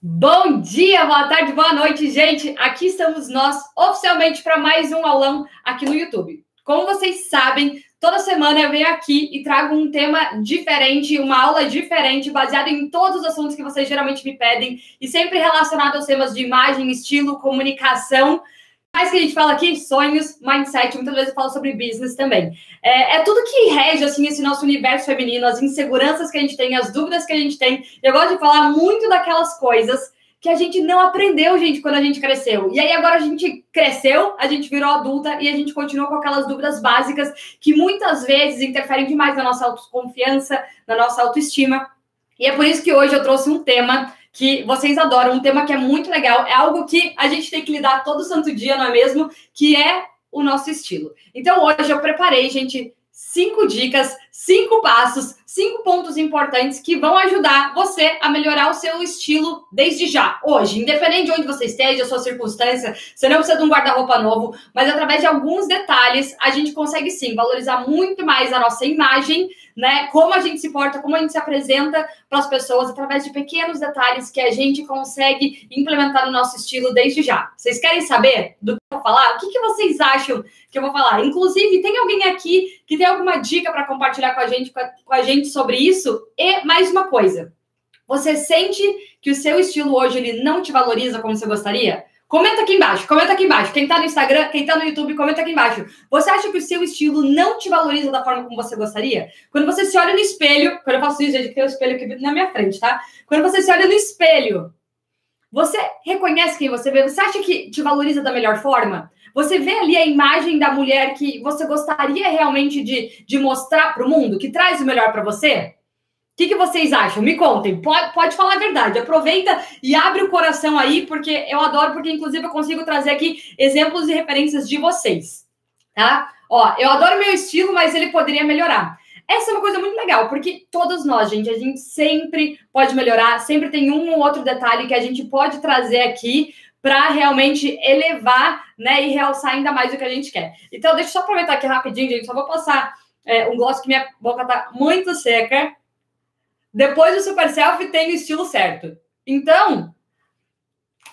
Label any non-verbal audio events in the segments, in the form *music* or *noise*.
Bom dia, boa tarde, boa noite, gente. Aqui estamos nós oficialmente para mais um aulão aqui no YouTube. Como vocês sabem, toda semana eu venho aqui e trago um tema diferente, uma aula diferente, baseada em todos os assuntos que vocês geralmente me pedem e sempre relacionado aos temas de imagem, estilo, comunicação mais que a gente fala aqui, sonhos, mindset, muitas vezes eu falo sobre business também. É, é, tudo que rege, assim, esse nosso universo feminino, as inseguranças que a gente tem, as dúvidas que a gente tem. Eu gosto de falar muito daquelas coisas que a gente não aprendeu, gente, quando a gente cresceu. E aí agora a gente cresceu, a gente virou adulta e a gente continua com aquelas dúvidas básicas que muitas vezes interferem demais na nossa autoconfiança, na nossa autoestima. E é por isso que hoje eu trouxe um tema que vocês adoram, um tema que é muito legal, é algo que a gente tem que lidar todo santo dia, não é mesmo? Que é o nosso estilo. Então hoje eu preparei, gente, cinco dicas, cinco passos, cinco pontos importantes que vão ajudar você a melhorar o seu estilo desde já, hoje, independente de onde você esteja, a sua circunstância, você não precisa de um guarda-roupa novo, mas através de alguns detalhes a gente consegue sim valorizar muito mais a nossa imagem né? Como a gente se porta, como a gente se apresenta para as pessoas através de pequenos detalhes que a gente consegue implementar no nosso estilo desde já. Vocês querem saber do que eu vou falar? O que, que vocês acham que eu vou falar? Inclusive, tem alguém aqui que tem alguma dica para compartilhar com a gente, com a gente sobre isso? E mais uma coisa. Você sente que o seu estilo hoje ele não te valoriza como você gostaria? Comenta aqui embaixo, comenta aqui embaixo. Quem tá no Instagram, quem tá no YouTube, comenta aqui embaixo. Você acha que o seu estilo não te valoriza da forma como você gostaria? Quando você se olha no espelho, quando eu faço isso, gente, tem um espelho aqui na minha frente, tá? Quando você se olha no espelho, você reconhece quem você vê? Você acha que te valoriza da melhor forma? Você vê ali a imagem da mulher que você gostaria realmente de, de mostrar para o mundo, que traz o melhor para você? que, que vocês acham? Me contem. Pode, pode falar a verdade. Aproveita e abre o coração aí, porque eu adoro, porque inclusive eu consigo trazer aqui exemplos e referências de vocês. Tá? Ó, eu adoro meu estilo, mas ele poderia melhorar. Essa é uma coisa muito legal, porque todos nós, gente, a gente sempre pode melhorar, sempre tem um ou outro detalhe que a gente pode trazer aqui para realmente elevar, né, e realçar ainda mais o que a gente quer. Então, deixa eu só aproveitar aqui rapidinho, gente, só vou passar é, um gloss que minha boca tá muito seca. Depois do super selfie tem o estilo certo. Então,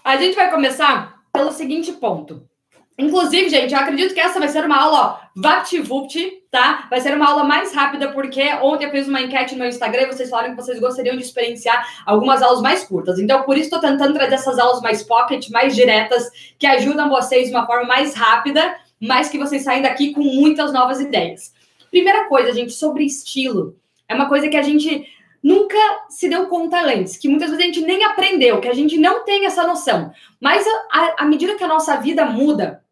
a gente vai começar pelo seguinte ponto. Inclusive, gente, eu acredito que essa vai ser uma aula VaptVupt, tá? Vai ser uma aula mais rápida, porque ontem eu fiz uma enquete no meu Instagram e vocês falaram que vocês gostariam de experienciar algumas aulas mais curtas. Então, por isso, estou tentando trazer essas aulas mais pocket, mais diretas, que ajudam vocês de uma forma mais rápida, mas que vocês saem daqui com muitas novas ideias. Primeira coisa, gente, sobre estilo. É uma coisa que a gente nunca se deu conta antes, que muitas vezes a gente nem aprendeu, que a gente não tem essa noção. Mas à medida que a nossa vida muda,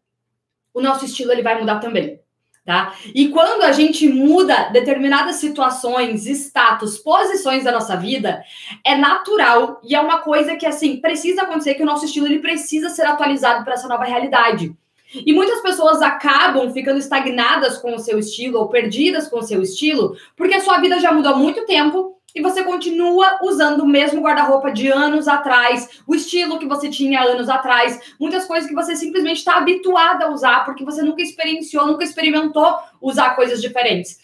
o nosso estilo ele vai mudar também. Tá? E quando a gente muda determinadas situações, status, posições da nossa vida, é natural e é uma coisa que assim precisa acontecer que o nosso estilo ele precisa ser atualizado para essa nova realidade. E muitas pessoas acabam ficando estagnadas com o seu estilo ou perdidas com o seu estilo, porque a sua vida já mudou há muito tempo e você continua usando o mesmo guarda-roupa de anos atrás, o estilo que você tinha anos atrás, muitas coisas que você simplesmente está habituada a usar, porque você nunca experienciou, nunca experimentou usar coisas diferentes.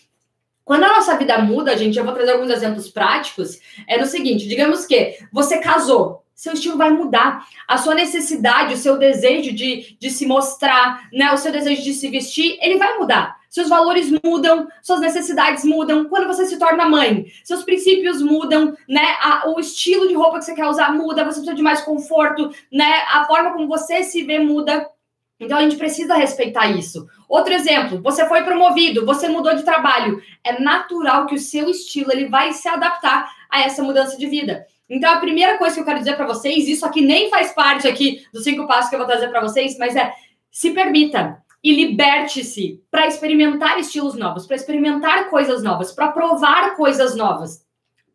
Quando a nossa vida muda, gente, eu vou trazer alguns exemplos práticos. É no seguinte: digamos que você casou, seu estilo vai mudar. A sua necessidade, o seu desejo de, de se mostrar, né, o seu desejo de se vestir, ele vai mudar. Seus valores mudam, suas necessidades mudam. Quando você se torna mãe, seus princípios mudam, né? A, o estilo de roupa que você quer usar muda, você precisa de mais conforto, né? A forma como você se vê muda. Então a gente precisa respeitar isso. Outro exemplo, você foi promovido, você mudou de trabalho. É natural que o seu estilo ele vai se adaptar a essa mudança de vida. Então a primeira coisa que eu quero dizer para vocês, isso aqui nem faz parte aqui dos cinco passos que eu vou trazer para vocês, mas é se permita e liberte-se para experimentar estilos novos, para experimentar coisas novas, para provar coisas novas,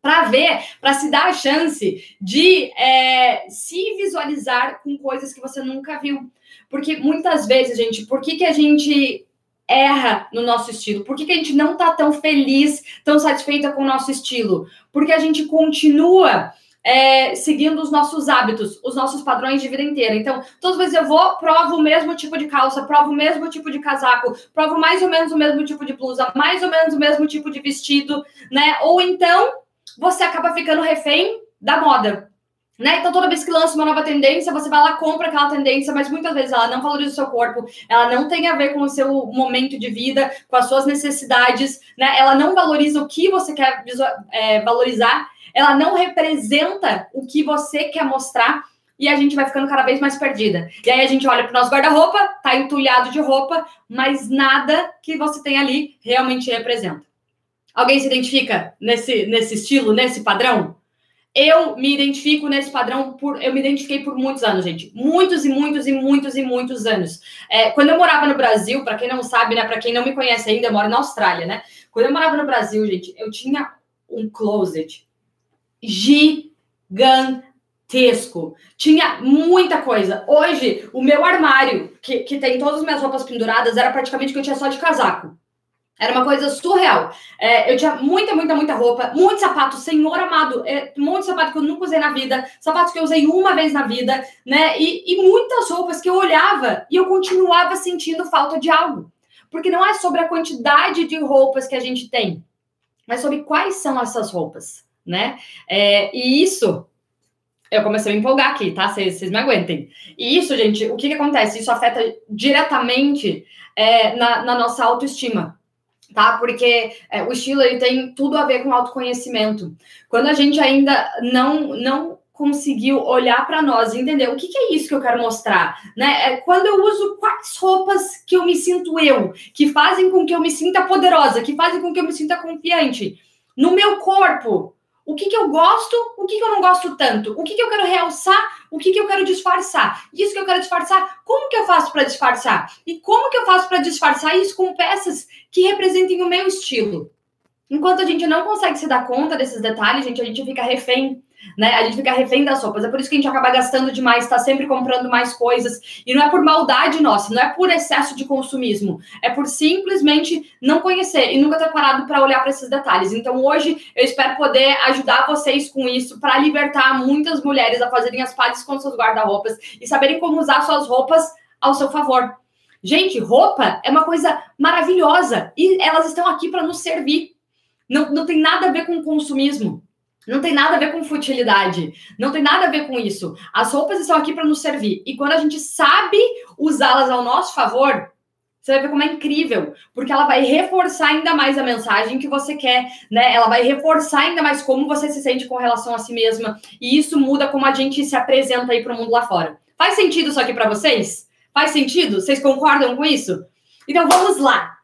para ver, para se dar a chance de é, se visualizar com coisas que você nunca viu. Porque muitas vezes, gente, por que, que a gente erra no nosso estilo? Por que, que a gente não está tão feliz, tão satisfeita com o nosso estilo? Porque a gente continua é, seguindo os nossos hábitos, os nossos padrões de vida inteira. Então, todas as vezes eu vou, provo o mesmo tipo de calça, provo o mesmo tipo de casaco, provo mais ou menos o mesmo tipo de blusa, mais ou menos o mesmo tipo de vestido, né? Ou então você acaba ficando refém da moda. Né? Então, toda vez que lança uma nova tendência, você vai lá, compra aquela tendência, mas muitas vezes ela não valoriza o seu corpo, ela não tem a ver com o seu momento de vida, com as suas necessidades, né? Ela não valoriza o que você quer é, valorizar, ela não representa o que você quer mostrar e a gente vai ficando cada vez mais perdida. E aí a gente olha para o nosso guarda-roupa, tá entulhado de roupa, mas nada que você tem ali realmente representa. Alguém se identifica nesse, nesse estilo, nesse padrão? Eu me identifico nesse padrão por. Eu me identifiquei por muitos anos, gente. Muitos e muitos e muitos e muitos anos. É, quando eu morava no Brasil, para quem não sabe, né? Para quem não me conhece ainda, eu moro na Austrália, né? Quando eu morava no Brasil, gente, eu tinha um closet gigantesco. Tinha muita coisa. Hoje, o meu armário, que, que tem todas as minhas roupas penduradas, era praticamente que eu tinha só de casaco. Era uma coisa surreal. É, eu tinha muita, muita, muita roupa, muito sapato, senhor amado, é, um sapato que eu nunca usei na vida, sapatos que eu usei uma vez na vida, né? E, e muitas roupas que eu olhava e eu continuava sentindo falta de algo. Porque não é sobre a quantidade de roupas que a gente tem, mas sobre quais são essas roupas, né? É, e isso eu comecei a me empolgar aqui, tá? Vocês me aguentem. E isso, gente, o que, que acontece? Isso afeta diretamente é, na, na, nossa autoestima tá? Porque é, o estilo ele tem tudo a ver com autoconhecimento. Quando a gente ainda não não conseguiu olhar para nós e entender o que, que, é isso que eu quero mostrar, né? É quando eu uso quais roupas que eu me sinto eu, que fazem com que eu me sinta poderosa, que fazem com que eu me sinta confiante no meu corpo, o que, que eu gosto, o que, que eu não gosto tanto, o que, que eu quero realçar, o que, que eu quero disfarçar. Isso que eu quero disfarçar, como que eu faço para disfarçar? E como que eu faço para disfarçar isso com peças que representem o meu estilo? Enquanto a gente não consegue se dar conta desses detalhes, gente, a gente fica refém né? A gente fica refém das roupas. É por isso que a gente acaba gastando demais, está sempre comprando mais coisas. E não é por maldade nossa, não é por excesso de consumismo. É por simplesmente não conhecer e nunca ter parado para olhar para esses detalhes. Então, hoje, eu espero poder ajudar vocês com isso, para libertar muitas mulheres a fazerem as pazes com seus guarda-roupas e saberem como usar suas roupas ao seu favor. Gente, roupa é uma coisa maravilhosa e elas estão aqui para nos servir. Não, não tem nada a ver com consumismo. Não tem nada a ver com futilidade. Não tem nada a ver com isso. As roupas estão aqui para nos servir. E quando a gente sabe usá-las ao nosso favor, você vai ver como é incrível, porque ela vai reforçar ainda mais a mensagem que você quer, né? Ela vai reforçar ainda mais como você se sente com relação a si mesma. E isso muda como a gente se apresenta aí para o mundo lá fora. Faz sentido isso aqui para vocês? Faz sentido? Vocês concordam com isso? Então vamos lá.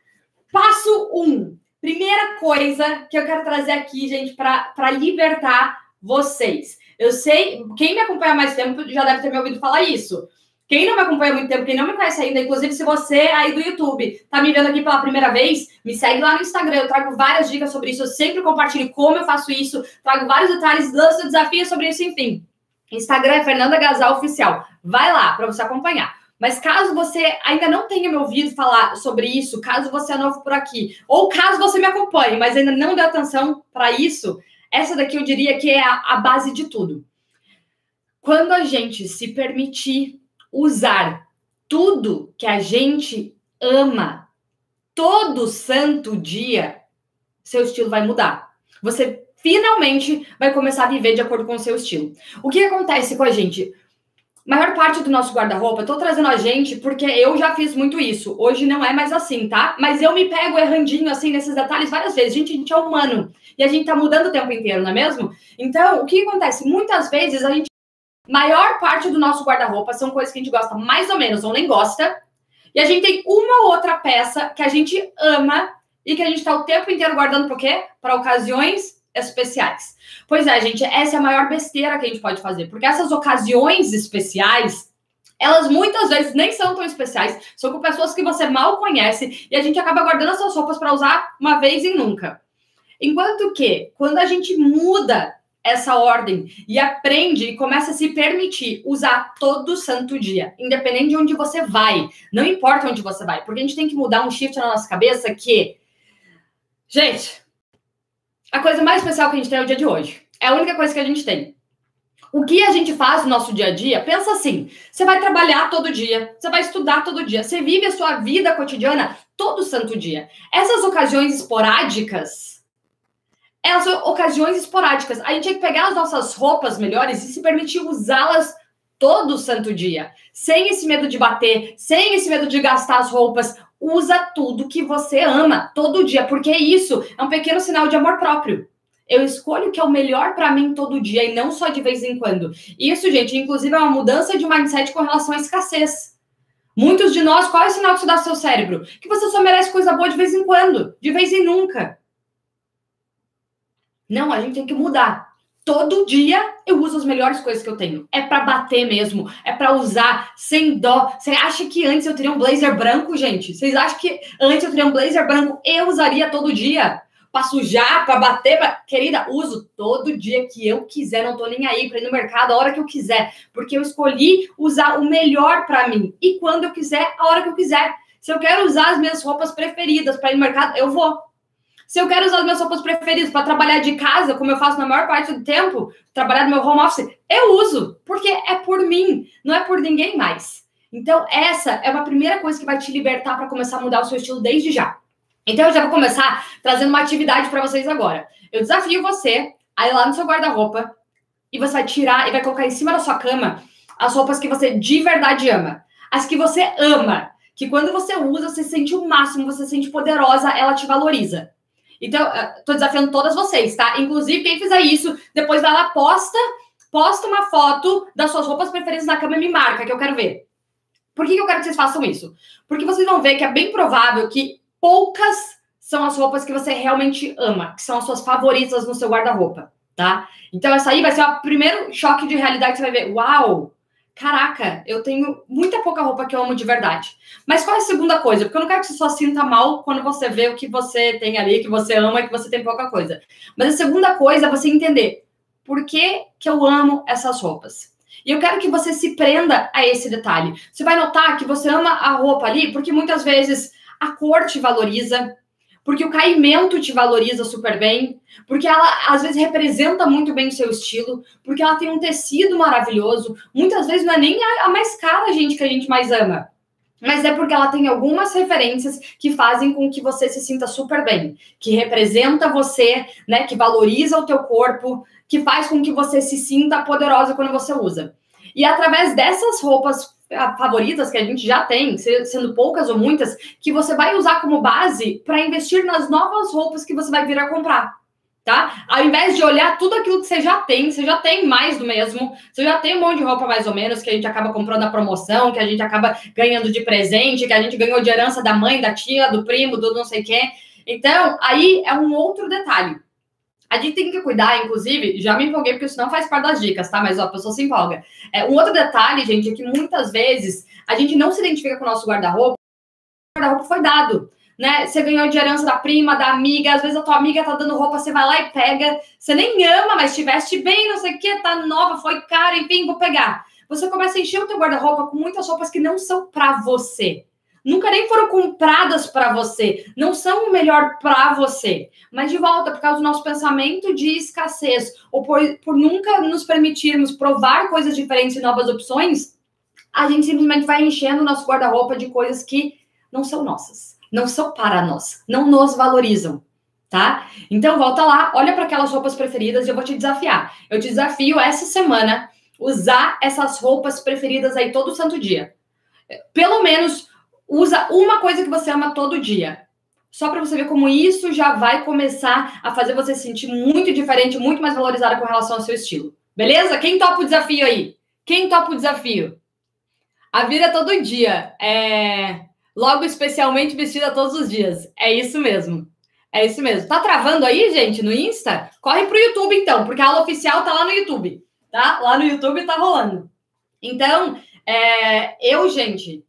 Passo 1. Um Primeira coisa que eu quero trazer aqui, gente, para libertar vocês. Eu sei, quem me acompanha há mais tempo já deve ter me ouvido falar isso. Quem não me acompanha há muito tempo, quem não me conhece ainda, inclusive se você aí do YouTube tá me vendo aqui pela primeira vez, me segue lá no Instagram. Eu trago várias dicas sobre isso. Eu sempre compartilho como eu faço isso, trago vários detalhes, lanço desafios sobre isso, enfim. Instagram é Fernanda Gasal Oficial. Vai lá para você acompanhar. Mas caso você ainda não tenha me ouvido falar sobre isso, caso você é novo por aqui, ou caso você me acompanhe, mas ainda não deu atenção para isso, essa daqui eu diria que é a, a base de tudo. Quando a gente se permitir usar tudo que a gente ama todo santo dia, seu estilo vai mudar. Você finalmente vai começar a viver de acordo com o seu estilo. O que acontece com a gente? Maior parte do nosso guarda-roupa, tô trazendo a gente porque eu já fiz muito isso. Hoje não é mais assim, tá? Mas eu me pego errandinho assim nesses detalhes várias vezes. Gente, a gente é humano e a gente tá mudando o tempo inteiro, não é mesmo? Então, o que acontece? Muitas vezes a gente maior parte do nosso guarda-roupa são coisas que a gente gosta mais ou menos ou nem gosta. E a gente tem uma outra peça que a gente ama e que a gente tá o tempo inteiro guardando por quê? Para ocasiões especiais. Pois é, gente, essa é a maior besteira que a gente pode fazer, porque essas ocasiões especiais, elas muitas vezes nem são tão especiais, são com pessoas que você mal conhece e a gente acaba guardando essas roupas para usar uma vez e nunca. Enquanto que, quando a gente muda essa ordem e aprende e começa a se permitir usar todo santo dia, independente de onde você vai, não importa onde você vai, porque a gente tem que mudar um shift na nossa cabeça que, gente, a coisa mais especial que a gente tem é o dia de hoje. É a única coisa que a gente tem. O que a gente faz no nosso dia a dia, pensa assim: você vai trabalhar todo dia, você vai estudar todo dia, você vive a sua vida cotidiana todo santo dia. Essas ocasiões esporádicas, elas são ocasiões esporádicas. A gente tem que pegar as nossas roupas melhores e se permitir usá-las todo santo dia, sem esse medo de bater, sem esse medo de gastar as roupas. Usa tudo que você ama todo dia, porque isso é um pequeno sinal de amor próprio. Eu escolho o que é o melhor para mim todo dia e não só de vez em quando. Isso, gente, inclusive é uma mudança de mindset com relação à escassez. Muitos de nós, qual é o sinal que isso dá ao seu cérebro? Que você só merece coisa boa de vez em quando, de vez em nunca. Não, a gente tem que mudar. Todo dia eu uso as melhores coisas que eu tenho. É para bater mesmo, é para usar sem dó. Você acha que antes eu teria um blazer branco, gente? Vocês acham que antes eu teria um blazer branco? Eu usaria todo dia para sujar, para bater, pra... querida, uso todo dia que eu quiser, não tô nem aí para ir no mercado a hora que eu quiser, porque eu escolhi usar o melhor para mim e quando eu quiser, a hora que eu quiser. Se eu quero usar as minhas roupas preferidas para ir no mercado, eu vou. Se eu quero usar as minhas roupas preferidas para trabalhar de casa, como eu faço na maior parte do tempo, trabalhar no meu home office, eu uso, porque é por mim, não é por ninguém mais. Então, essa é uma primeira coisa que vai te libertar para começar a mudar o seu estilo desde já. Então eu já vou começar trazendo uma atividade para vocês agora. Eu desafio você a ir lá no seu guarda-roupa e você vai tirar e vai colocar em cima da sua cama as roupas que você de verdade ama. As que você ama. Que quando você usa, você sente o máximo, você sente poderosa, ela te valoriza. Então, tô desafiando todas vocês, tá? Inclusive, quem fizer isso, depois vai lá, posta, posta uma foto das suas roupas preferidas na cama e me marca, que eu quero ver. Por que, que eu quero que vocês façam isso? Porque vocês vão ver que é bem provável que poucas são as roupas que você realmente ama, que são as suas favoritas no seu guarda-roupa, tá? Então, essa aí vai ser o primeiro choque de realidade que você vai ver. Uau! Caraca, eu tenho muita pouca roupa que eu amo de verdade. Mas qual é a segunda coisa? Porque eu não quero que você só sinta mal quando você vê o que você tem ali, que você ama e que você tem pouca coisa. Mas a segunda coisa é você entender por que, que eu amo essas roupas. E eu quero que você se prenda a esse detalhe. Você vai notar que você ama a roupa ali, porque muitas vezes a cor te valoriza, porque o caimento te valoriza super bem, porque ela às vezes representa muito bem o seu estilo, porque ela tem um tecido maravilhoso. Muitas vezes não é nem a, mais cara, gente, que a gente mais ama. Mas é porque ela tem algumas referências que fazem com que você se sinta super bem, que representa você, né, que valoriza o teu corpo, que faz com que você se sinta poderosa quando você usa. E através dessas roupas favoritas que a gente já tem, sendo poucas ou muitas, que você vai usar como base para investir nas novas roupas que você vai vir a comprar. Tá? Ao invés de olhar tudo aquilo que você já tem, você já tem mais do mesmo, você já tem um monte de roupa mais ou menos que a gente acaba comprando na promoção, que a gente acaba ganhando de presente, que a gente ganhou de herança da mãe, da tia, do primo, do não sei quem. Então, aí é um outro detalhe. A gente tem que cuidar, inclusive, já me empolguei porque isso não faz parte das dicas, tá? Mas ó, a pessoa se empolga. É, um outro detalhe, gente, é que muitas vezes a gente não se identifica com o nosso guarda-roupa. O guarda-roupa foi dado. Né? Você ganhou de herança da prima, da amiga, às vezes a tua amiga tá dando roupa, você vai lá e pega. Você nem ama, mas te veste bem, não sei o que, tá nova, foi cara, enfim, vou pegar. Você começa a encher o teu guarda-roupa com muitas roupas que não são para você nunca nem foram compradas para você, não são o melhor para você. Mas de volta, por causa do nosso pensamento de escassez, ou por, por nunca nos permitirmos provar coisas diferentes e novas opções, a gente simplesmente vai enchendo o nosso guarda-roupa de coisas que não são nossas, não são para nós, não nos valorizam. Tá? Então volta lá, olha para aquelas roupas preferidas e eu vou te desafiar. Eu te desafio essa semana usar essas roupas preferidas aí todo santo dia. Pelo menos usa uma coisa que você ama todo dia. Só para você ver como isso já vai começar a fazer você se sentir muito diferente, muito mais valorizada com relação ao seu estilo. Beleza? Quem topa o desafio aí? Quem topa o desafio? A vida todo dia. É... Logo, especialmente vestida todos os dias. É isso mesmo. É isso mesmo. Tá travando aí, gente, no Insta? Corre pro YouTube, então, porque a aula oficial tá lá no YouTube. Tá? Lá no YouTube tá rolando. Então, é... eu, gente,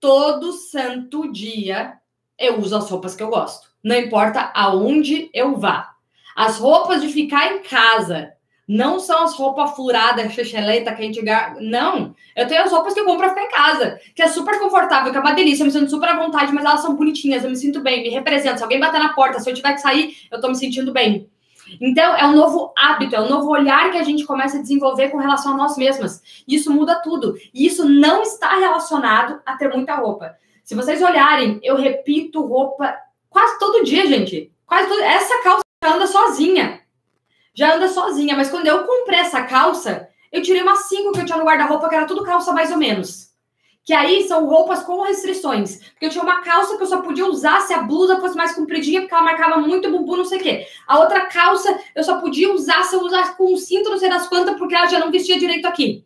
todo santo dia eu uso as roupas que eu gosto. Não importa aonde eu vá. As roupas de ficar em casa não são as roupas furadas, checheleta que a gente. Não. Eu tenho as roupas que eu compro pra ficar em casa, que é super confortável, que é uma delícia, eu me sinto super à vontade, mas elas são bonitinhas, eu me sinto bem, me representam. Se alguém bater na porta, se eu tiver que sair, eu tô me sentindo bem. Então, é um novo hábito, é um novo olhar que a gente começa a desenvolver com relação a nós mesmas. Isso muda tudo. E isso não está relacionado a ter muita roupa. Se vocês olharem, eu repito roupa quase todo dia, gente. Quase todo... Essa calça anda sozinha. Já anda sozinha. Mas quando eu comprei essa calça, eu tirei umas cinco que eu tinha no guarda-roupa, que era tudo calça mais ou menos. Que aí são roupas com restrições. Porque eu tinha uma calça que eu só podia usar se a blusa fosse mais compridinha, porque ela marcava muito bumbum, não sei o quê. A outra calça eu só podia usar se eu usasse com um cinto, não sei das quantas, porque ela já não vestia direito aqui.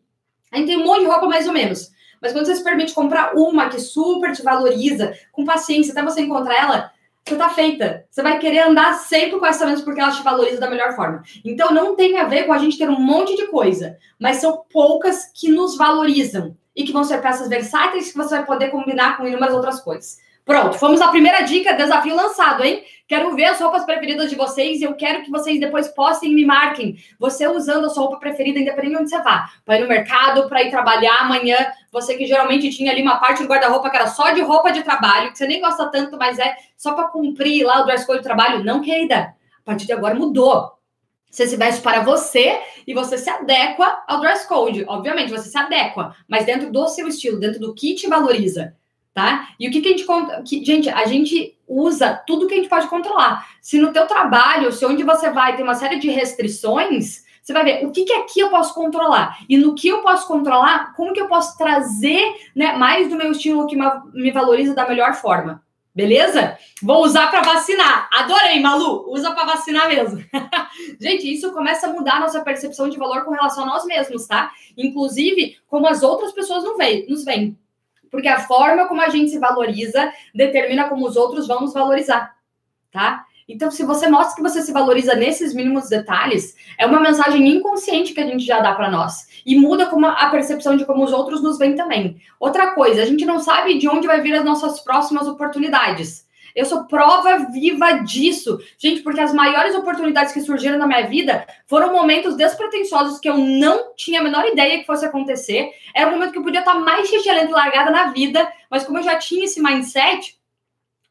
Aí tem um monte de roupa mais ou menos. Mas quando você se permite comprar uma que super te valoriza, com paciência, até você encontrar ela, você tá feita. Você vai querer andar sempre com essa mesmo porque ela te valoriza da melhor forma. Então não tem a ver com a gente ter um monte de coisa, mas são poucas que nos valorizam e que vão ser peças versáteis que você vai poder combinar com inúmeras outras coisas. Pronto, fomos à primeira dica, desafio lançado, hein? Quero ver as roupas preferidas de vocês e eu quero que vocês depois postem e me marquem. Você usando a sua roupa preferida, independente de onde você vá. Para ir no mercado, para ir trabalhar amanhã. Você que geralmente tinha ali uma parte do guarda-roupa que era só de roupa de trabalho, que você nem gosta tanto, mas é só para cumprir lá o dress code do trabalho. Não, querida. A partir de agora mudou. Você se veste para você e você se adequa ao dress code. Obviamente, você se adequa, mas dentro do seu estilo, dentro do que te valoriza tá? E o que, que a gente conta? Que, gente, a gente usa tudo que a gente pode controlar. Se no teu trabalho, se onde você vai tem uma série de restrições, você vai ver o que, que aqui eu posso controlar. E no que eu posso controlar, como que eu posso trazer né, mais do meu estilo que me valoriza da melhor forma. Beleza? Vou usar para vacinar. Adorei, Malu. Usa para vacinar mesmo. *laughs* Gente, isso começa a mudar a nossa percepção de valor com relação a nós mesmos, tá? Inclusive, como as outras pessoas não nos veem. Porque a forma como a gente se valoriza determina como os outros vão nos valorizar, tá? Então, se você mostra que você se valoriza nesses mínimos detalhes, é uma mensagem inconsciente que a gente já dá para nós. E muda como a percepção de como os outros nos veem também. Outra coisa, a gente não sabe de onde vai vir as nossas próximas oportunidades. Eu sou prova viva disso. Gente, porque as maiores oportunidades que surgiram na minha vida foram momentos despretensiosos que eu não tinha a menor ideia que fosse acontecer. Era um momento que eu podia estar mais xixelenta e largada na vida, mas como eu já tinha esse mindset,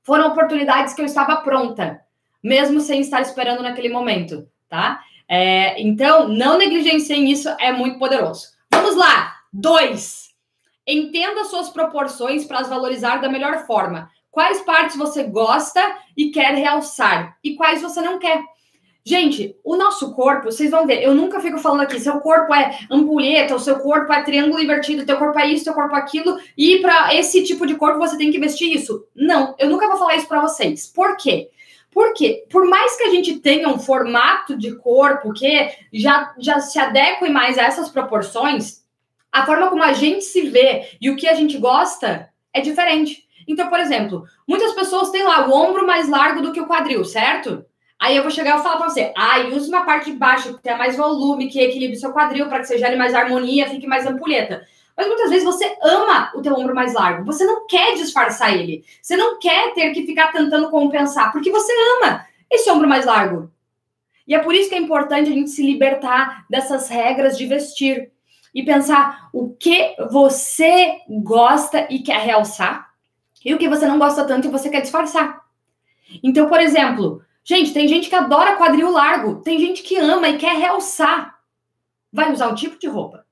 foram oportunidades que eu estava pronta, mesmo sem estar esperando naquele momento, tá? É, então, não negligenciem isso, é muito poderoso. Vamos lá! Dois. Entenda suas proporções para as valorizar da melhor forma quais partes você gosta e quer realçar e quais você não quer. Gente, o nosso corpo, vocês vão ver, eu nunca fico falando aqui, seu corpo é ampulheta, o seu corpo é triângulo invertido, teu corpo é isso, teu corpo é aquilo, e para esse tipo de corpo você tem que vestir isso. Não, eu nunca vou falar isso para vocês. Por quê? Porque, por mais que a gente tenha um formato de corpo que já, já se adeque mais a essas proporções, a forma como a gente se vê e o que a gente gosta é diferente. Então, por exemplo, muitas pessoas têm lá o ombro mais largo do que o quadril, certo? Aí eu vou chegar e falar para você, ah, use uma parte de baixo que tenha mais volume, que equilibre seu quadril para que você gere mais harmonia, fique mais ampulheta. Mas muitas vezes você ama o teu ombro mais largo, você não quer disfarçar ele, você não quer ter que ficar tentando compensar, porque você ama esse ombro mais largo. E é por isso que é importante a gente se libertar dessas regras de vestir e pensar o que você gosta e quer realçar e o que você não gosta tanto e você quer disfarçar. Então, por exemplo, gente, tem gente que adora quadril largo, tem gente que ama e quer realçar. Vai usar um tipo de roupa.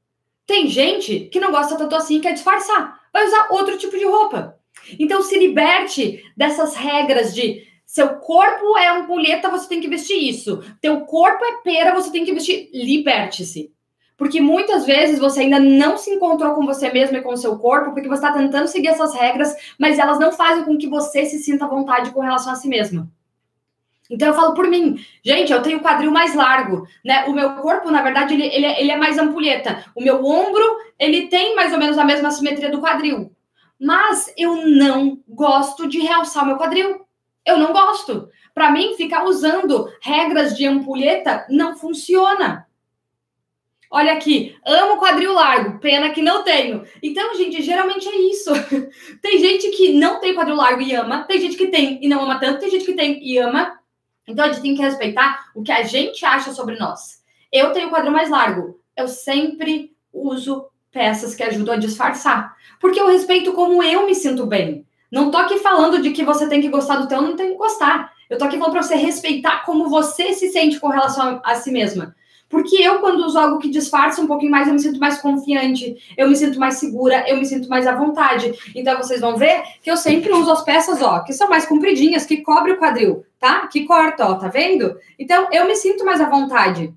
Tem gente que não gosta tanto assim quer disfarçar. Vai usar outro tipo de roupa. Então, se liberte dessas regras de seu corpo é ampulheta, você tem que vestir isso. Teu corpo é pera, você tem que vestir. Liberte-se. Porque muitas vezes você ainda não se encontrou com você mesmo e com o seu corpo, porque você está tentando seguir essas regras, mas elas não fazem com que você se sinta à vontade com relação a si mesmo. Então eu falo por mim, gente, eu tenho o quadril mais largo, né? O meu corpo, na verdade, ele, ele, ele é mais ampulheta. O meu ombro, ele tem mais ou menos a mesma simetria do quadril. Mas eu não gosto de realçar o meu quadril. Eu não gosto. Para mim, ficar usando regras de ampulheta não funciona. Olha aqui, amo quadril largo, pena que não tenho. Então, gente, geralmente é isso. *laughs* tem gente que não tem quadril largo e ama, tem gente que tem e não ama tanto, tem gente que tem e ama. Então, a gente tem que respeitar o que a gente acha sobre nós. Eu tenho quadril mais largo, eu sempre uso peças que ajudam a disfarçar, porque eu respeito como eu me sinto bem. Não tô aqui falando de que você tem que gostar do teu, não tem que gostar. Eu tô aqui falando para você respeitar como você se sente com relação a, a si mesma. Porque eu, quando uso algo que disfarça um pouquinho mais, eu me sinto mais confiante, eu me sinto mais segura, eu me sinto mais à vontade. Então, vocês vão ver que eu sempre uso as peças, ó, que são mais compridinhas, que cobre o quadril, tá? Que corta, ó, tá vendo? Então, eu me sinto mais à vontade.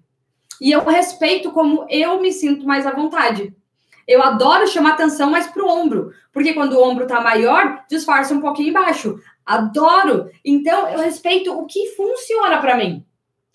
E eu respeito como eu me sinto mais à vontade. Eu adoro chamar atenção mais pro ombro, porque quando o ombro tá maior, disfarça um pouquinho embaixo. Adoro. Então, eu respeito o que funciona para mim,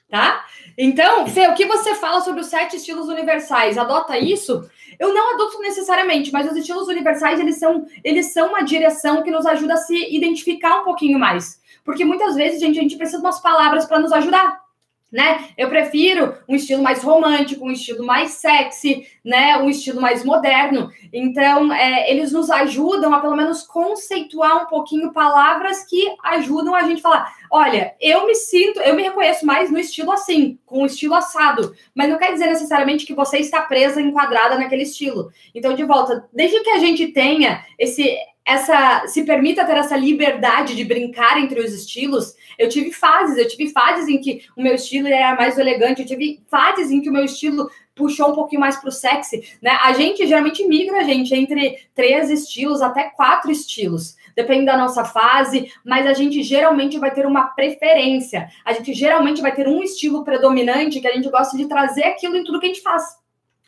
tá? Então, Fê, o que você fala sobre os sete estilos universais? Adota isso? Eu não adoto necessariamente, mas os estilos universais, eles são, eles são uma direção que nos ajuda a se identificar um pouquinho mais. Porque muitas vezes, gente, a gente precisa de umas palavras para nos ajudar né? Eu prefiro um estilo mais romântico, um estilo mais sexy, né? Um estilo mais moderno. Então, é, eles nos ajudam a pelo menos conceituar um pouquinho palavras que ajudam a gente a falar: olha, eu me sinto, eu me reconheço mais no estilo assim, com o estilo assado, mas não quer dizer necessariamente que você está presa, enquadrada naquele estilo. Então, de volta, desde que a gente tenha esse essa se permita ter essa liberdade de brincar entre os estilos. Eu tive fases, eu tive fases em que o meu estilo era mais elegante, eu tive fases em que o meu estilo puxou um pouquinho mais para o sexy, né? A gente geralmente migra, gente, entre três estilos até quatro estilos. Depende da nossa fase, mas a gente geralmente vai ter uma preferência. A gente geralmente vai ter um estilo predominante que a gente gosta de trazer aquilo em tudo que a gente faz.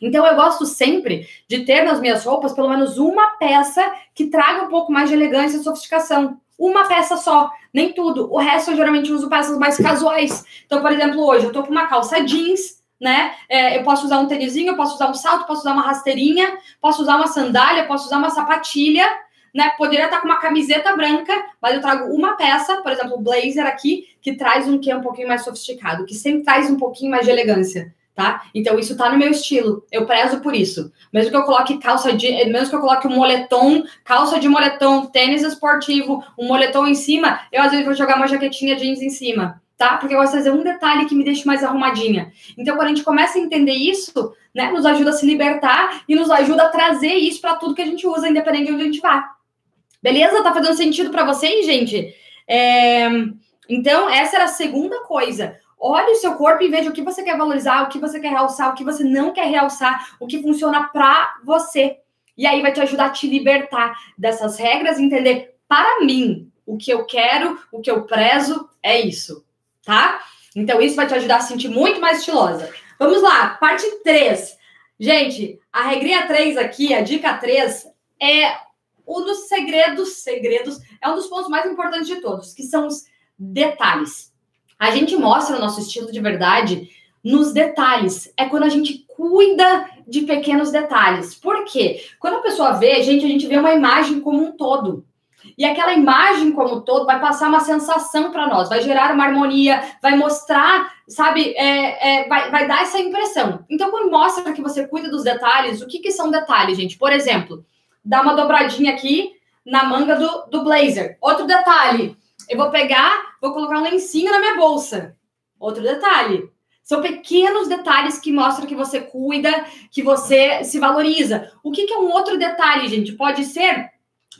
Então eu gosto sempre de ter nas minhas roupas pelo menos uma peça que traga um pouco mais de elegância e sofisticação. Uma peça só, nem tudo. O resto eu geralmente uso peças mais casuais. Então, por exemplo, hoje eu tô com uma calça jeans, né? É, eu posso usar um tênisinho, eu posso usar um salto, posso usar uma rasteirinha, posso usar uma sandália, posso usar uma sapatilha, né? Poderia estar com uma camiseta branca, mas eu trago uma peça, por exemplo, o blazer aqui, que traz um que é um pouquinho mais sofisticado, que sempre traz um pouquinho mais de elegância tá? Então isso tá no meu estilo. Eu prezo por isso. Mesmo que eu coloque calça de, mesmo que eu coloque um moletom, calça de moletom, tênis esportivo, um moletom em cima, eu às vezes vou jogar uma jaquetinha jeans em cima, tá? Porque eu gosto de fazer um detalhe que me deixe mais arrumadinha. Então quando a gente começa a entender isso, né, nos ajuda a se libertar e nos ajuda a trazer isso para tudo que a gente usa, independente de onde a gente vá. Beleza? Tá fazendo sentido para vocês, gente? É... Então, essa era a segunda coisa. Olhe o seu corpo e veja o que você quer valorizar, o que você quer realçar, o que você não quer realçar, o que funciona para você. E aí vai te ajudar a te libertar dessas regras entender para mim o que eu quero, o que eu prezo é isso, tá? Então isso vai te ajudar a sentir muito mais estilosa. Vamos lá, parte 3. Gente, a regrinha 3 aqui, a dica 3 é um dos segredos, segredos, é um dos pontos mais importantes de todos, que são os detalhes. A gente mostra o nosso estilo de verdade nos detalhes. É quando a gente cuida de pequenos detalhes. Por quê? Quando a pessoa vê, gente, a gente vê uma imagem como um todo. E aquela imagem como um todo vai passar uma sensação para nós, vai gerar uma harmonia, vai mostrar, sabe, é, é, vai, vai dar essa impressão. Então, quando mostra que você cuida dos detalhes, o que, que são detalhes, gente? Por exemplo, dá uma dobradinha aqui na manga do, do blazer. Outro detalhe, eu vou pegar, vou colocar um lencinho na minha bolsa. Outro detalhe. São pequenos detalhes que mostram que você cuida, que você se valoriza. O que, que é um outro detalhe, gente? Pode ser,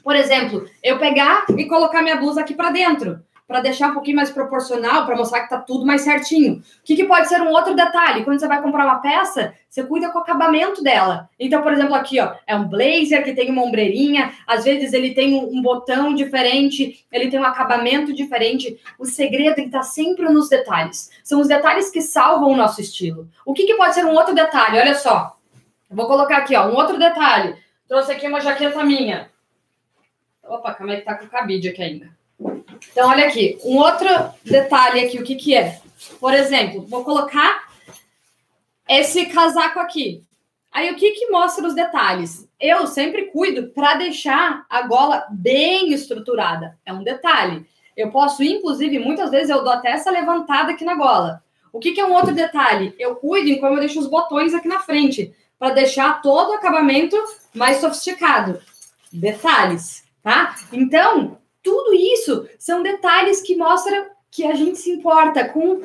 por exemplo, eu pegar e colocar minha blusa aqui para dentro para deixar um pouquinho mais proporcional, para mostrar que tá tudo mais certinho. O que, que, pode ser um outro detalhe? Quando você vai comprar uma peça, você cuida com o acabamento dela. Então, por exemplo, aqui, ó, é um blazer que tem uma ombreirinha, às vezes ele tem um, um botão diferente, ele tem um acabamento diferente. O segredo é que tá sempre nos detalhes. São os detalhes que salvam o nosso estilo. O que, que pode ser um outro detalhe? Olha só. Eu vou colocar aqui, ó, um outro detalhe. Trouxe aqui uma jaqueta minha. Opa, como é que tá com cabide aqui ainda? Então, olha aqui, um outro detalhe aqui, o que que é? Por exemplo, vou colocar esse casaco aqui. Aí, o que que mostra os detalhes? Eu sempre cuido para deixar a gola bem estruturada. É um detalhe. Eu posso, inclusive, muitas vezes eu dou até essa levantada aqui na gola. O que, que é um outro detalhe? Eu cuido em como eu deixo os botões aqui na frente, para deixar todo o acabamento mais sofisticado. Detalhes, tá? Então, tudo isso são detalhes que mostram que a gente se importa com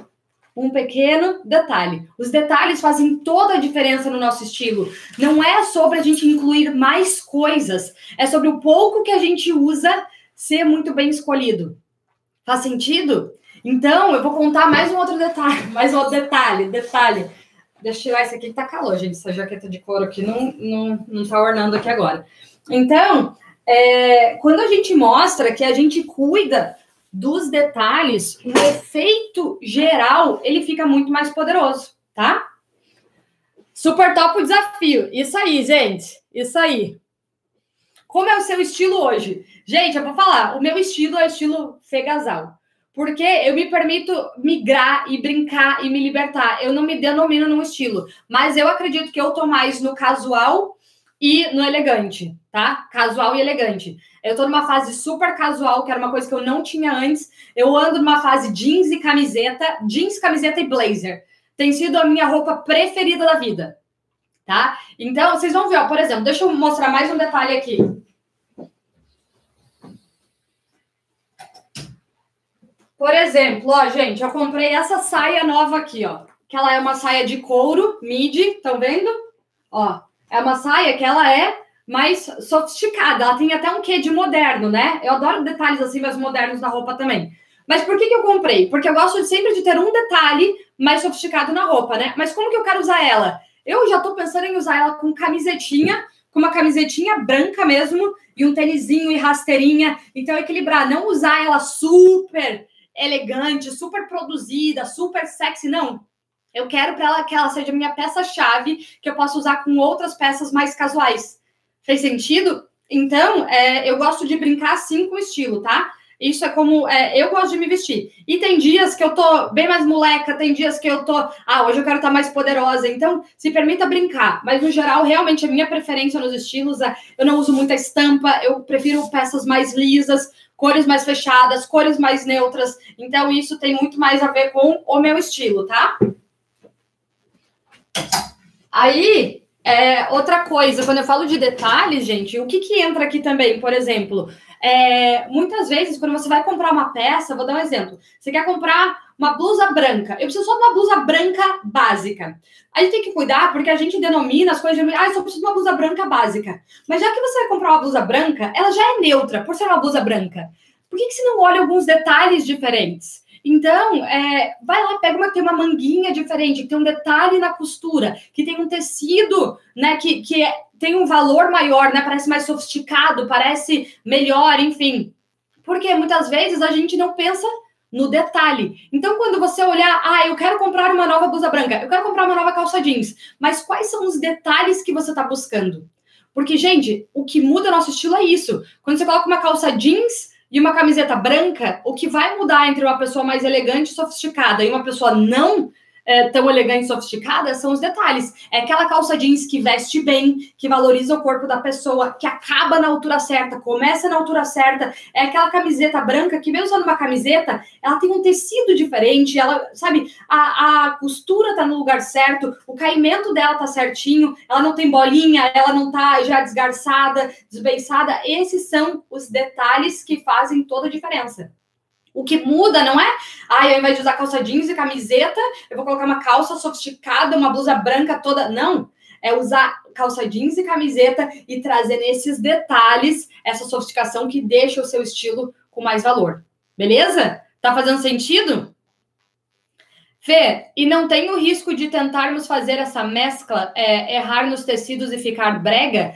um pequeno detalhe. Os detalhes fazem toda a diferença no nosso estilo. Não é sobre a gente incluir mais coisas, é sobre o pouco que a gente usa ser muito bem escolhido. Faz sentido? Então, eu vou contar mais um outro detalhe, *laughs* mais um outro detalhe, detalhe. Deixa eu tirar esse aqui que tá calor, gente. Essa jaqueta de couro aqui não, não, não tá ornando aqui agora. Então, é, quando a gente mostra que a gente cuida dos detalhes, o efeito geral ele fica muito mais poderoso, tá? Super top o desafio. Isso aí, gente. Isso aí. Como é o seu estilo hoje? Gente, eu vou falar. O meu estilo é o estilo fegasal. Porque eu me permito migrar e brincar e me libertar. Eu não me denomino num estilo. Mas eu acredito que eu tô mais no casual e no elegante, tá? Casual e elegante. Eu tô numa fase super casual, que era uma coisa que eu não tinha antes. Eu ando numa fase jeans e camiseta, jeans, camiseta e blazer. Tem sido a minha roupa preferida da vida, tá? Então, vocês vão ver, ó, por exemplo, deixa eu mostrar mais um detalhe aqui. Por exemplo, ó, gente, eu comprei essa saia nova aqui, ó. Que ela é uma saia de couro, midi, estão vendo? Ó, é uma saia que ela é mais sofisticada. Ela tem até um quê de moderno, né? Eu adoro detalhes assim, mais modernos na roupa também. Mas por que, que eu comprei? Porque eu gosto sempre de ter um detalhe mais sofisticado na roupa, né? Mas como que eu quero usar ela? Eu já tô pensando em usar ela com camisetinha, com uma camisetinha branca mesmo, e um tênisinho e rasteirinha. Então, equilibrar, não usar ela super elegante, super produzida, super sexy, não. Eu quero para ela que ela seja minha peça-chave, que eu possa usar com outras peças mais casuais. Fez sentido? Então, é, eu gosto de brincar assim com estilo, tá? Isso é como é, eu gosto de me vestir. E tem dias que eu tô bem mais moleca, tem dias que eu tô, ah, hoje eu quero estar tá mais poderosa. Então, se permita brincar. Mas no geral, realmente a minha preferência nos estilos é eu não uso muita estampa, eu prefiro peças mais lisas, cores mais fechadas, cores mais neutras. Então, isso tem muito mais a ver com o meu estilo, tá? Aí, é, outra coisa, quando eu falo de detalhes, gente, o que, que entra aqui também, por exemplo? É, muitas vezes, quando você vai comprar uma peça, vou dar um exemplo. Você quer comprar uma blusa branca. Eu preciso só de uma blusa branca básica. A gente tem que cuidar, porque a gente denomina as coisas de. Ah, eu só preciso de uma blusa branca básica. Mas já que você vai comprar uma blusa branca, ela já é neutra, por ser uma blusa branca. Por que, que você não olha alguns detalhes diferentes? Então, é, vai lá, pega uma tem uma manguinha diferente, que tem um detalhe na costura, que tem um tecido, né, que, que é, tem um valor maior, né, parece mais sofisticado, parece melhor, enfim. Porque muitas vezes a gente não pensa no detalhe. Então, quando você olhar, ah, eu quero comprar uma nova blusa branca, eu quero comprar uma nova calça jeans, mas quais são os detalhes que você está buscando? Porque, gente, o que muda nosso estilo é isso. Quando você coloca uma calça jeans, e uma camiseta branca, o que vai mudar entre uma pessoa mais elegante e sofisticada e uma pessoa não é, tão elegante e sofisticada são os detalhes. É aquela calça jeans que veste bem, que valoriza o corpo da pessoa, que acaba na altura certa, começa na altura certa. É aquela camiseta branca que, mesmo usando uma camiseta, ela tem um tecido diferente, ela, sabe, a, a costura tá no lugar certo, o caimento dela tá certinho, ela não tem bolinha, ela não tá já desgarçada, desbeiçada. Esses são os detalhes que fazem toda a diferença. O que muda não é, ah, ao invés de usar calça jeans e camiseta, eu vou colocar uma calça sofisticada, uma blusa branca toda. Não. É usar calça jeans e camiseta e trazer nesses detalhes essa sofisticação que deixa o seu estilo com mais valor. Beleza? Tá fazendo sentido? Fê, e não tem o risco de tentarmos fazer essa mescla, é, errar nos tecidos e ficar brega?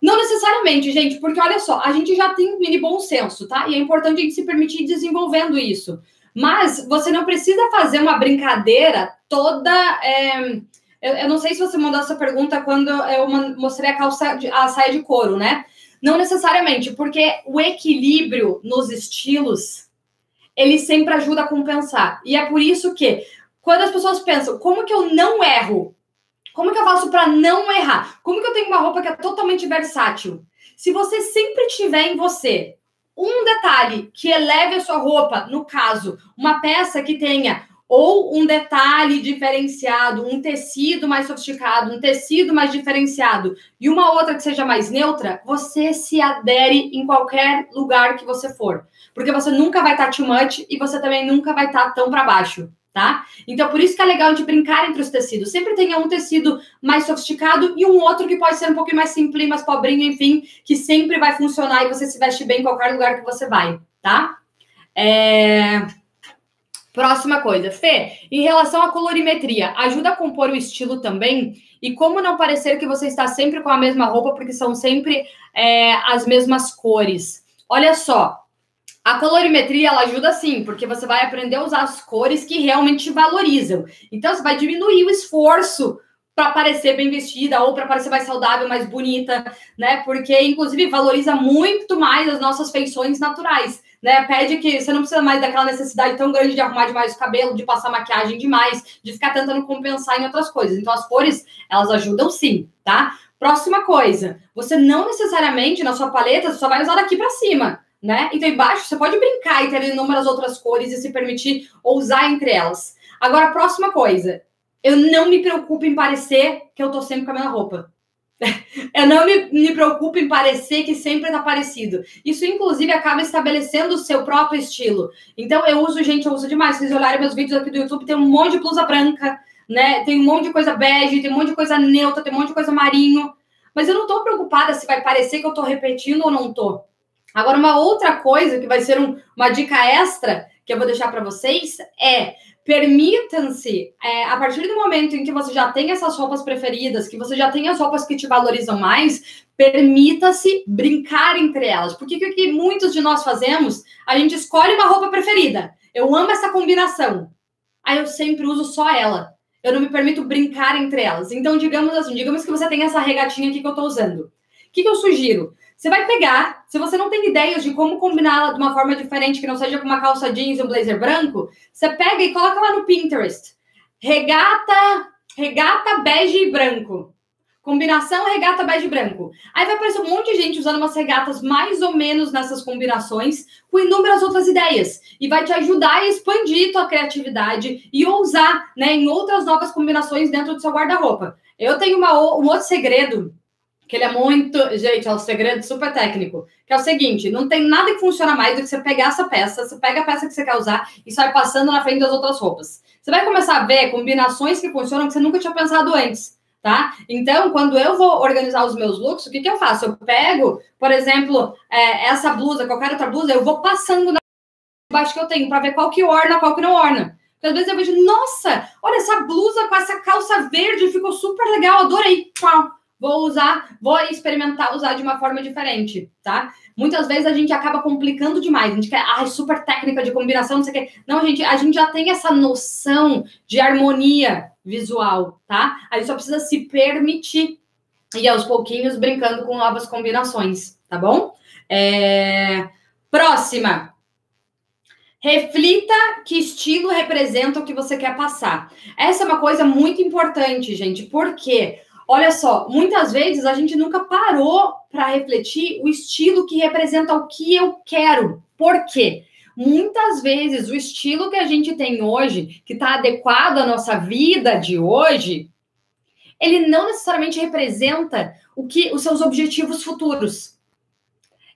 Não necessariamente, gente, porque olha só, a gente já tem um mini bom senso, tá? E é importante a gente se permitir desenvolvendo isso. Mas você não precisa fazer uma brincadeira toda. É... Eu, eu, não sei se você mandou essa pergunta quando eu mostrei a calça, de, a saia de couro, né? Não necessariamente, porque o equilíbrio nos estilos ele sempre ajuda a compensar. E é por isso que quando as pessoas pensam, como que eu não erro? Como que eu faço para não errar? Como que eu tenho uma roupa que é totalmente versátil? Se você sempre tiver em você um detalhe que eleve a sua roupa, no caso, uma peça que tenha ou um detalhe diferenciado, um tecido mais sofisticado, um tecido mais diferenciado e uma outra que seja mais neutra, você se adere em qualquer lugar que você for, porque você nunca vai estar too much e você também nunca vai estar tão para baixo tá? Então, por isso que é legal de brincar entre os tecidos. Sempre tenha um tecido mais sofisticado e um outro que pode ser um pouquinho mais simples, mais pobrinho, enfim, que sempre vai funcionar e você se veste bem em qualquer lugar que você vai, tá? É... Próxima coisa, Fê, em relação à colorimetria, ajuda a compor o estilo também? E como não parecer que você está sempre com a mesma roupa, porque são sempre é, as mesmas cores? Olha só, a colorimetria ela ajuda sim, porque você vai aprender a usar as cores que realmente te valorizam. Então, você vai diminuir o esforço para parecer bem vestida ou para parecer mais saudável, mais bonita, né? Porque, inclusive, valoriza muito mais as nossas feições naturais né? Pede que você não precisa mais daquela necessidade tão grande de arrumar demais o cabelo, de passar maquiagem demais, de ficar tentando compensar em outras coisas. Então, as cores, elas ajudam sim, tá? Próxima coisa, você não necessariamente na sua paleta só vai usar daqui para cima, né? Então, embaixo você pode brincar e ter inúmeras outras cores e se permitir usar entre elas. Agora, próxima coisa, eu não me preocupo em parecer que eu tô sempre com a mesma roupa. *laughs* Eu não me, me preocupo em parecer que sempre tá parecido. Isso, inclusive, acaba estabelecendo o seu próprio estilo. Então, eu uso, gente, eu uso demais. Se vocês olharem meus vídeos aqui do YouTube, tem um monte de blusa branca, né? Tem um monte de coisa bege, tem um monte de coisa neutra, tem um monte de coisa marinho. Mas eu não tô preocupada se vai parecer que eu tô repetindo ou não tô. Agora, uma outra coisa que vai ser um, uma dica extra que eu vou deixar para vocês é permitam-se, é, a partir do momento em que você já tem essas roupas preferidas, que você já tem as roupas que te valorizam mais, permita-se brincar entre elas. Porque o que muitos de nós fazemos? A gente escolhe uma roupa preferida. Eu amo essa combinação. Aí eu sempre uso só ela. Eu não me permito brincar entre elas. Então, digamos assim, digamos que você tem essa regatinha aqui que eu tô usando. O que, que eu sugiro? Você vai pegar, se você não tem ideias de como combiná-la de uma forma diferente, que não seja com uma calça jeans e um blazer branco, você pega e coloca lá no Pinterest. Regata, regata bege e branco. Combinação regata bege e branco. Aí vai aparecer um monte de gente usando umas regatas mais ou menos nessas combinações, com inúmeras outras ideias. E vai te ajudar a expandir tua criatividade e ousar né, em outras novas combinações dentro do seu guarda-roupa. Eu tenho uma, um outro segredo que ele é muito. Gente, é um segredo super técnico. Que é o seguinte: não tem nada que funciona mais do que você pegar essa peça, você pega a peça que você quer usar e sai passando na frente das outras roupas. Você vai começar a ver combinações que funcionam que você nunca tinha pensado antes. Tá? Então, quando eu vou organizar os meus looks, o que, que eu faço? Eu pego, por exemplo, é, essa blusa, qualquer outra blusa, eu vou passando na baixo que eu tenho para ver qual que orna, qual que não orna. Porque às vezes eu vejo, nossa, olha essa blusa com essa calça verde, ficou super legal, adorei. Pau vou usar, vou experimentar usar de uma forma diferente, tá? Muitas vezes a gente acaba complicando demais. A gente quer, ah, super técnica de combinação, não sei o quê. Não, gente, a gente já tem essa noção de harmonia visual, tá? A gente só precisa se permitir e aos pouquinhos brincando com novas combinações, tá bom? É... Próxima. Reflita que estilo representa o que você quer passar. Essa é uma coisa muito importante, gente, porque Olha só, muitas vezes a gente nunca parou para refletir o estilo que representa o que eu quero. Por quê? Muitas vezes o estilo que a gente tem hoje, que está adequado à nossa vida de hoje, ele não necessariamente representa o que os seus objetivos futuros.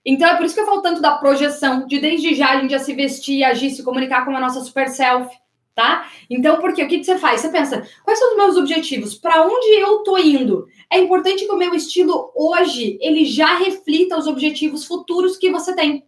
Então é por isso que eu falo tanto da projeção, de desde já a gente já se vestir, agir, se comunicar com a nossa super self tá? Então, porque o que, que você faz? Você pensa, quais são os meus objetivos? Para onde eu tô indo? É importante que o meu estilo hoje ele já reflita os objetivos futuros que você tem.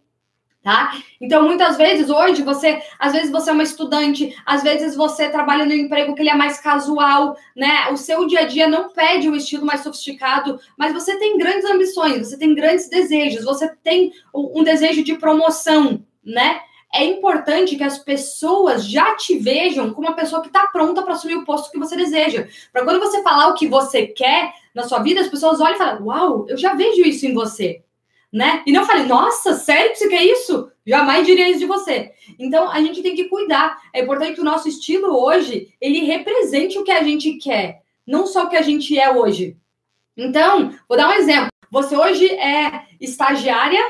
Tá? Então, muitas vezes, hoje, você, às vezes você é uma estudante, às vezes você trabalha no emprego que ele é mais casual, né? O seu dia a dia não pede um estilo mais sofisticado, mas você tem grandes ambições, você tem grandes desejos, você tem um desejo de promoção, né? É importante que as pessoas já te vejam como uma pessoa que está pronta para assumir o posto que você deseja. Para quando você falar o que você quer na sua vida, as pessoas olham e falam: Uau, eu já vejo isso em você. Né? E não fale, nossa, sério que você quer isso? Jamais diria isso de você. Então, a gente tem que cuidar. É importante que o nosso estilo hoje, ele represente o que a gente quer, não só o que a gente é hoje. Então, vou dar um exemplo. Você hoje é estagiária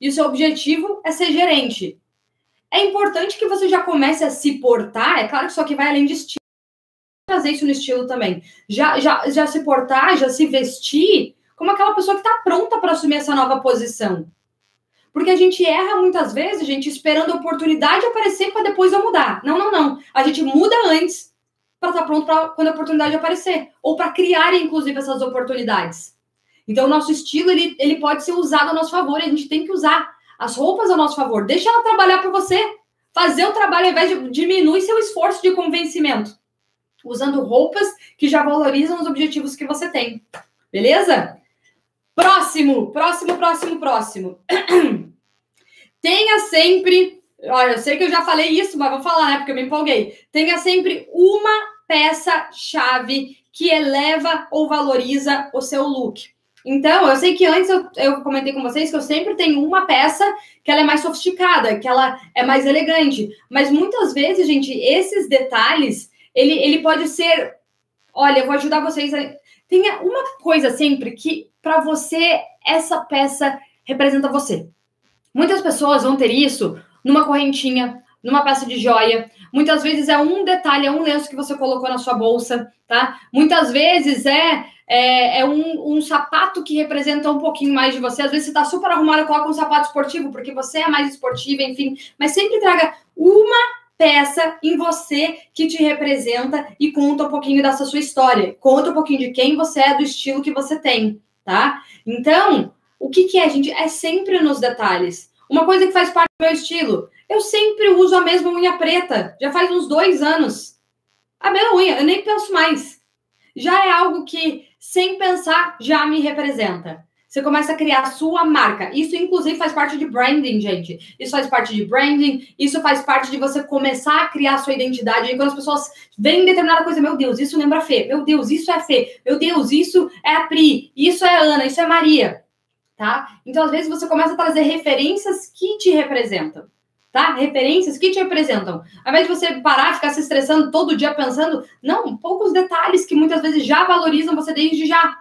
e o seu objetivo é ser gerente. É importante que você já comece a se portar, é claro que isso aqui vai além de estilo, trazer isso no estilo também. Já, já, já se portar, já se vestir como aquela pessoa que está pronta para assumir essa nova posição. Porque a gente erra muitas vezes, gente, esperando a oportunidade aparecer para depois eu mudar. Não, não, não. A gente muda antes para estar tá pronto para quando a oportunidade aparecer. Ou para criar, inclusive, essas oportunidades. Então, o nosso estilo, ele, ele pode ser usado a nosso favor e a gente tem que usar as roupas a nosso favor. Deixa ela trabalhar para você. fazer o trabalho ao invés de diminuir seu esforço de convencimento, usando roupas que já valorizam os objetivos que você tem. Beleza? Próximo, próximo, próximo, próximo. *clears throat* Tenha sempre. Olha, eu sei que eu já falei isso, mas vou falar, né? Porque eu me empolguei. Tenha sempre uma peça-chave que eleva ou valoriza o seu look. Então, eu sei que antes eu, eu, comentei com vocês que eu sempre tenho uma peça que ela é mais sofisticada, que ela é mais elegante. Mas muitas vezes, gente, esses detalhes, ele, ele pode ser. Olha, eu vou ajudar vocês a. Tenha uma coisa sempre que, para você, essa peça representa você. Muitas pessoas vão ter isso numa correntinha, numa peça de joia. Muitas vezes é um detalhe, é um lenço que você colocou na sua bolsa, tá? Muitas vezes é é, é um, um, sapato que representa um pouquinho mais de você. Às vezes você está super arrumado, coloca um sapato esportivo, porque você é mais esportiva, enfim. Mas sempre traga uma peça em você que te representa e conta um pouquinho dessa sua história. Conta um pouquinho de quem você é, do estilo que você tem, tá? Então, o que, que é, gente? É sempre nos detalhes. Uma coisa que faz parte do meu estilo. Eu sempre uso a mesma unha preta. Já faz uns dois anos. A mesma unha, eu nem penso mais. Já é algo que, sem pensar, já me representa. Você começa a criar a sua marca. Isso, inclusive, faz parte de branding, gente. Isso faz parte de branding, isso faz parte de você começar a criar a sua identidade. E quando as pessoas veem determinada coisa, meu Deus, isso lembra a Fê. Meu Deus, isso é Fê. Meu Deus, isso é a Pri. Isso é a Ana, isso é Maria tá? Então, às vezes, você começa a trazer referências que te representam, tá? Referências que te representam. Ao invés de você parar, ficar se estressando todo dia pensando, não, poucos detalhes que muitas vezes já valorizam você desde já.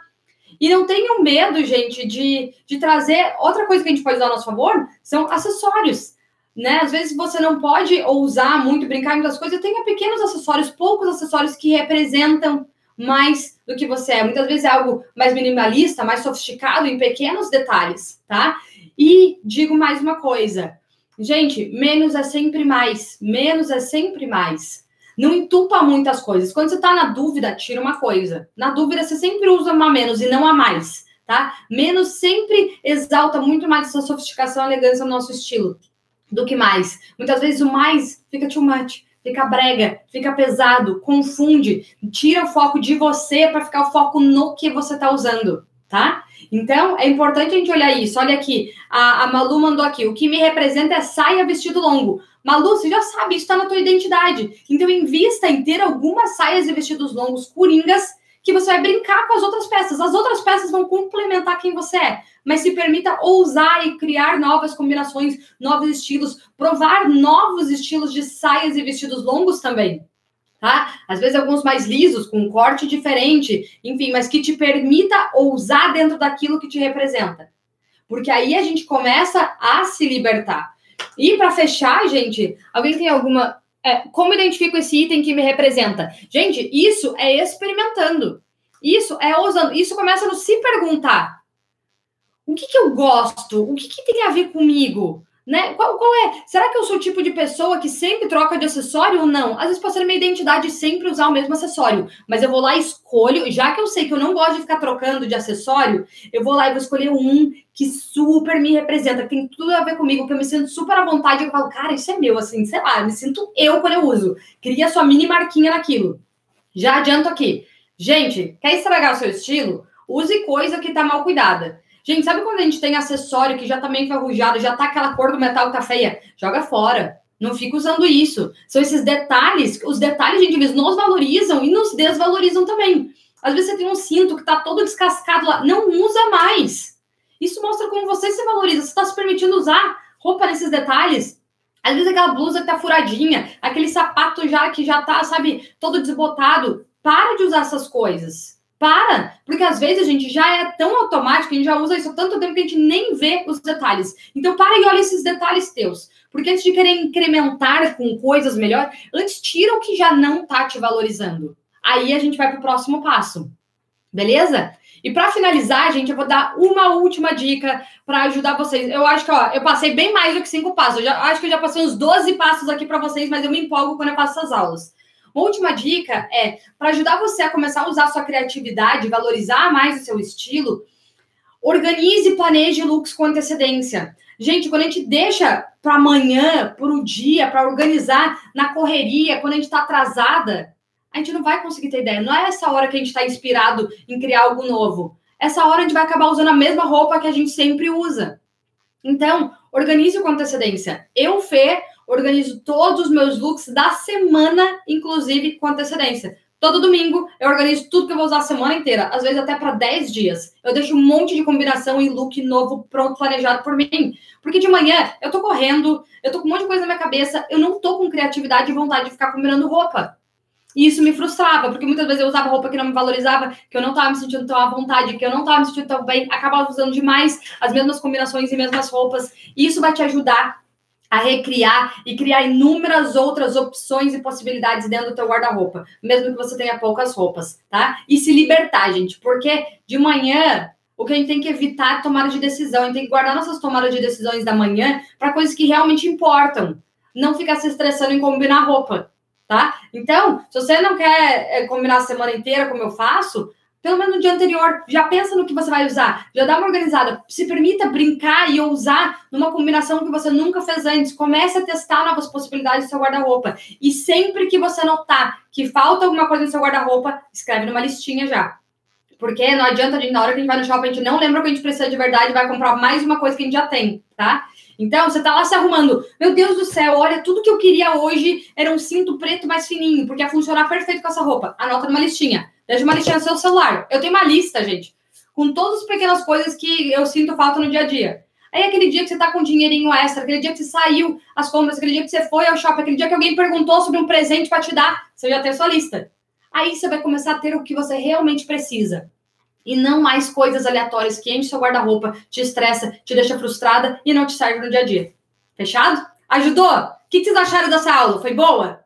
E não tenham medo, gente, de, de trazer. Outra coisa que a gente pode usar a nosso favor são acessórios. Né? Às vezes você não pode usar muito, brincar em muitas coisas. Tenha pequenos acessórios, poucos acessórios que representam mais do que você é. Muitas vezes é algo mais minimalista, mais sofisticado em pequenos detalhes, tá? E digo mais uma coisa. Gente, menos é sempre mais. Menos é sempre mais. Não entupa muitas coisas. Quando você tá na dúvida, tira uma coisa. Na dúvida, você sempre usa uma menos e não a mais, tá? Menos sempre exalta muito mais essa sofisticação e elegância no nosso estilo do que mais. Muitas vezes o mais fica too much fica brega, fica pesado, confunde, tira o foco de você para ficar o foco no que você está usando, tá? Então, é importante a gente olhar isso. Olha aqui, a, a Malu mandou aqui, o que me representa é saia vestido longo. Malu, você já sabe, isso está na tua identidade. Então, invista em ter algumas saias e vestidos longos coringas que você vai brincar com as outras peças. As outras peças vão complementar quem você é, mas se permita ousar e criar novas combinações, novos estilos, provar novos estilos de saias e vestidos longos também. Tá? Às vezes alguns mais lisos, com um corte diferente, enfim, mas que te permita ousar dentro daquilo que te representa. Porque aí a gente começa a se libertar. E para fechar, gente, alguém tem alguma é, como identifico esse item que me representa? Gente, isso é experimentando. Isso é usando. Isso começa no se perguntar. O que, que eu gosto? O que, que tem a ver comigo? Né? Qual, qual é? Será que eu sou o tipo de pessoa que sempre troca de acessório ou não? Às vezes pode ser minha identidade sempre usar o mesmo acessório, mas eu vou lá e escolho, já que eu sei que eu não gosto de ficar trocando de acessório, eu vou lá e vou escolher um que super me representa, que tem tudo a ver comigo, que eu me sinto super à vontade, eu falo, cara, isso é meu, assim, sei lá, me sinto eu quando eu uso. Cria sua mini marquinha naquilo. Já adianto aqui. Gente, quer estragar o seu estilo? Use coisa que tá mal cuidada. Gente, sabe quando a gente tem acessório que já tá meio enferrujado, já tá aquela cor do metal que tá feia? Joga fora. Não fica usando isso. São esses detalhes, os detalhes, gente, eles nos valorizam e nos desvalorizam também. Às vezes você tem um cinto que tá todo descascado lá, não usa mais. Isso mostra como você se valoriza, você está se permitindo usar roupa nesses detalhes. Às vezes aquela blusa que tá furadinha, aquele sapato já que já tá, sabe, todo desbotado. Para de usar essas coisas. Para, porque às vezes a gente já é tão automático, a gente já usa isso há tanto tempo que a gente nem vê os detalhes. Então, para e olha esses detalhes teus. Porque antes de querer incrementar com coisas melhores, antes tira o que já não tá te valorizando. Aí a gente vai para o próximo passo. Beleza? E para finalizar, gente, eu vou dar uma última dica para ajudar vocês. Eu acho que, ó, eu passei bem mais do que cinco passos. Eu já, acho que eu já passei uns 12 passos aqui para vocês, mas eu me empolgo quando eu faço essas aulas. Uma última dica é para ajudar você a começar a usar a sua criatividade, valorizar mais o seu estilo, organize e planeje looks com antecedência. Gente, quando a gente deixa para amanhã, para o dia, para organizar na correria, quando a gente está atrasada, a gente não vai conseguir ter ideia. Não é essa hora que a gente está inspirado em criar algo novo. Essa hora a gente vai acabar usando a mesma roupa que a gente sempre usa. Então, organize com antecedência. Eu, Fê, organizo todos os meus looks da semana, inclusive com antecedência. Todo domingo eu organizo tudo que eu vou usar a semana inteira, às vezes até para 10 dias. Eu deixo um monte de combinação e look novo pronto, planejado por mim. Porque de manhã eu tô correndo, eu tô com um monte de coisa na minha cabeça, eu não tô com criatividade e vontade de ficar combinando roupa. E isso me frustrava, porque muitas vezes eu usava roupa que não me valorizava, que eu não estava me sentindo tão à vontade, que eu não estava me sentindo tão bem, acabava usando demais as mesmas combinações e mesmas roupas. E isso vai te ajudar a recriar e criar inúmeras outras opções e possibilidades dentro do teu guarda-roupa, mesmo que você tenha poucas roupas, tá? E se libertar, gente, porque de manhã o que a gente tem que evitar é tomada de decisão, a gente tem que guardar nossas tomadas de decisões da manhã para coisas que realmente importam, não ficar se estressando em combinar roupa, tá? Então, se você não quer é, combinar a semana inteira como eu faço, pelo menos no dia anterior, já pensa no que você vai usar, já dá uma organizada, se permita brincar e ousar numa combinação que você nunca fez antes, comece a testar novas possibilidades do seu guarda-roupa. E sempre que você notar que falta alguma coisa no seu guarda-roupa, escreve numa listinha já. Porque não adianta a gente, na hora que a gente vai no shopping, a gente não lembra o que a gente precisa de verdade, vai comprar mais uma coisa que a gente já tem, tá? Então, você tá lá se arrumando. Meu Deus do céu, olha, tudo que eu queria hoje era um cinto preto mais fininho, porque ia funcionar perfeito com essa roupa. Anota numa listinha. Deixa uma listinha no seu celular. Eu tenho uma lista, gente, com todas as pequenas coisas que eu sinto falta no dia a dia. Aí aquele dia que você tá com dinheirinho extra, aquele dia que você saiu as compras, aquele dia que você foi ao shopping, aquele dia que alguém perguntou sobre um presente para te dar, você já tem a sua lista. Aí você vai começar a ter o que você realmente precisa. E não mais coisas aleatórias que enchem seu guarda-roupa, te estressa, te deixa frustrada e não te serve no dia a dia. Fechado? Ajudou? O que vocês acharam dessa aula? Foi boa?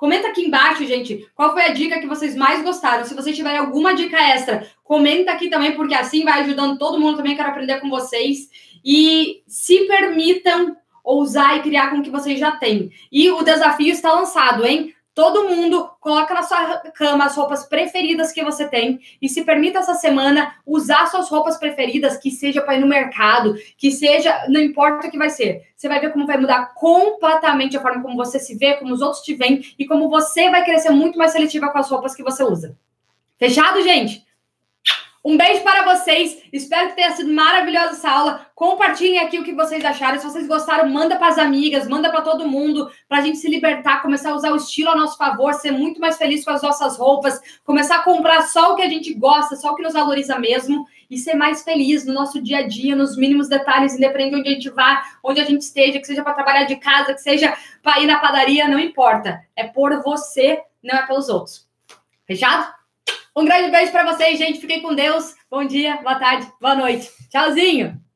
Comenta aqui embaixo, gente, qual foi a dica que vocês mais gostaram. Se vocês tiverem alguma dica extra, comenta aqui também, porque assim vai ajudando todo mundo também. Quero aprender com vocês. E se permitam ousar e criar com o que vocês já têm. E o desafio está lançado, hein? Todo mundo coloca na sua cama as roupas preferidas que você tem e se permita essa semana usar suas roupas preferidas, que seja para ir no mercado, que seja, não importa o que vai ser. Você vai ver como vai mudar completamente a forma como você se vê, como os outros te veem e como você vai crescer muito mais seletiva com as roupas que você usa. Fechado, gente? Um beijo para vocês. Espero que tenha sido maravilhosa essa aula. Compartilhem aqui o que vocês acharam. Se vocês gostaram, manda para as amigas, manda para todo mundo, para a gente se libertar, começar a usar o estilo a nosso favor, ser muito mais feliz com as nossas roupas, começar a comprar só o que a gente gosta, só o que nos valoriza mesmo e ser mais feliz no nosso dia a dia, nos mínimos detalhes, independente de onde a gente vá, onde a gente esteja, que seja para trabalhar de casa, que seja para ir na padaria, não importa. É por você, não é pelos outros. Fechado? Um grande beijo para vocês, gente. Fiquem com Deus. Bom dia, boa tarde, boa noite. Tchauzinho.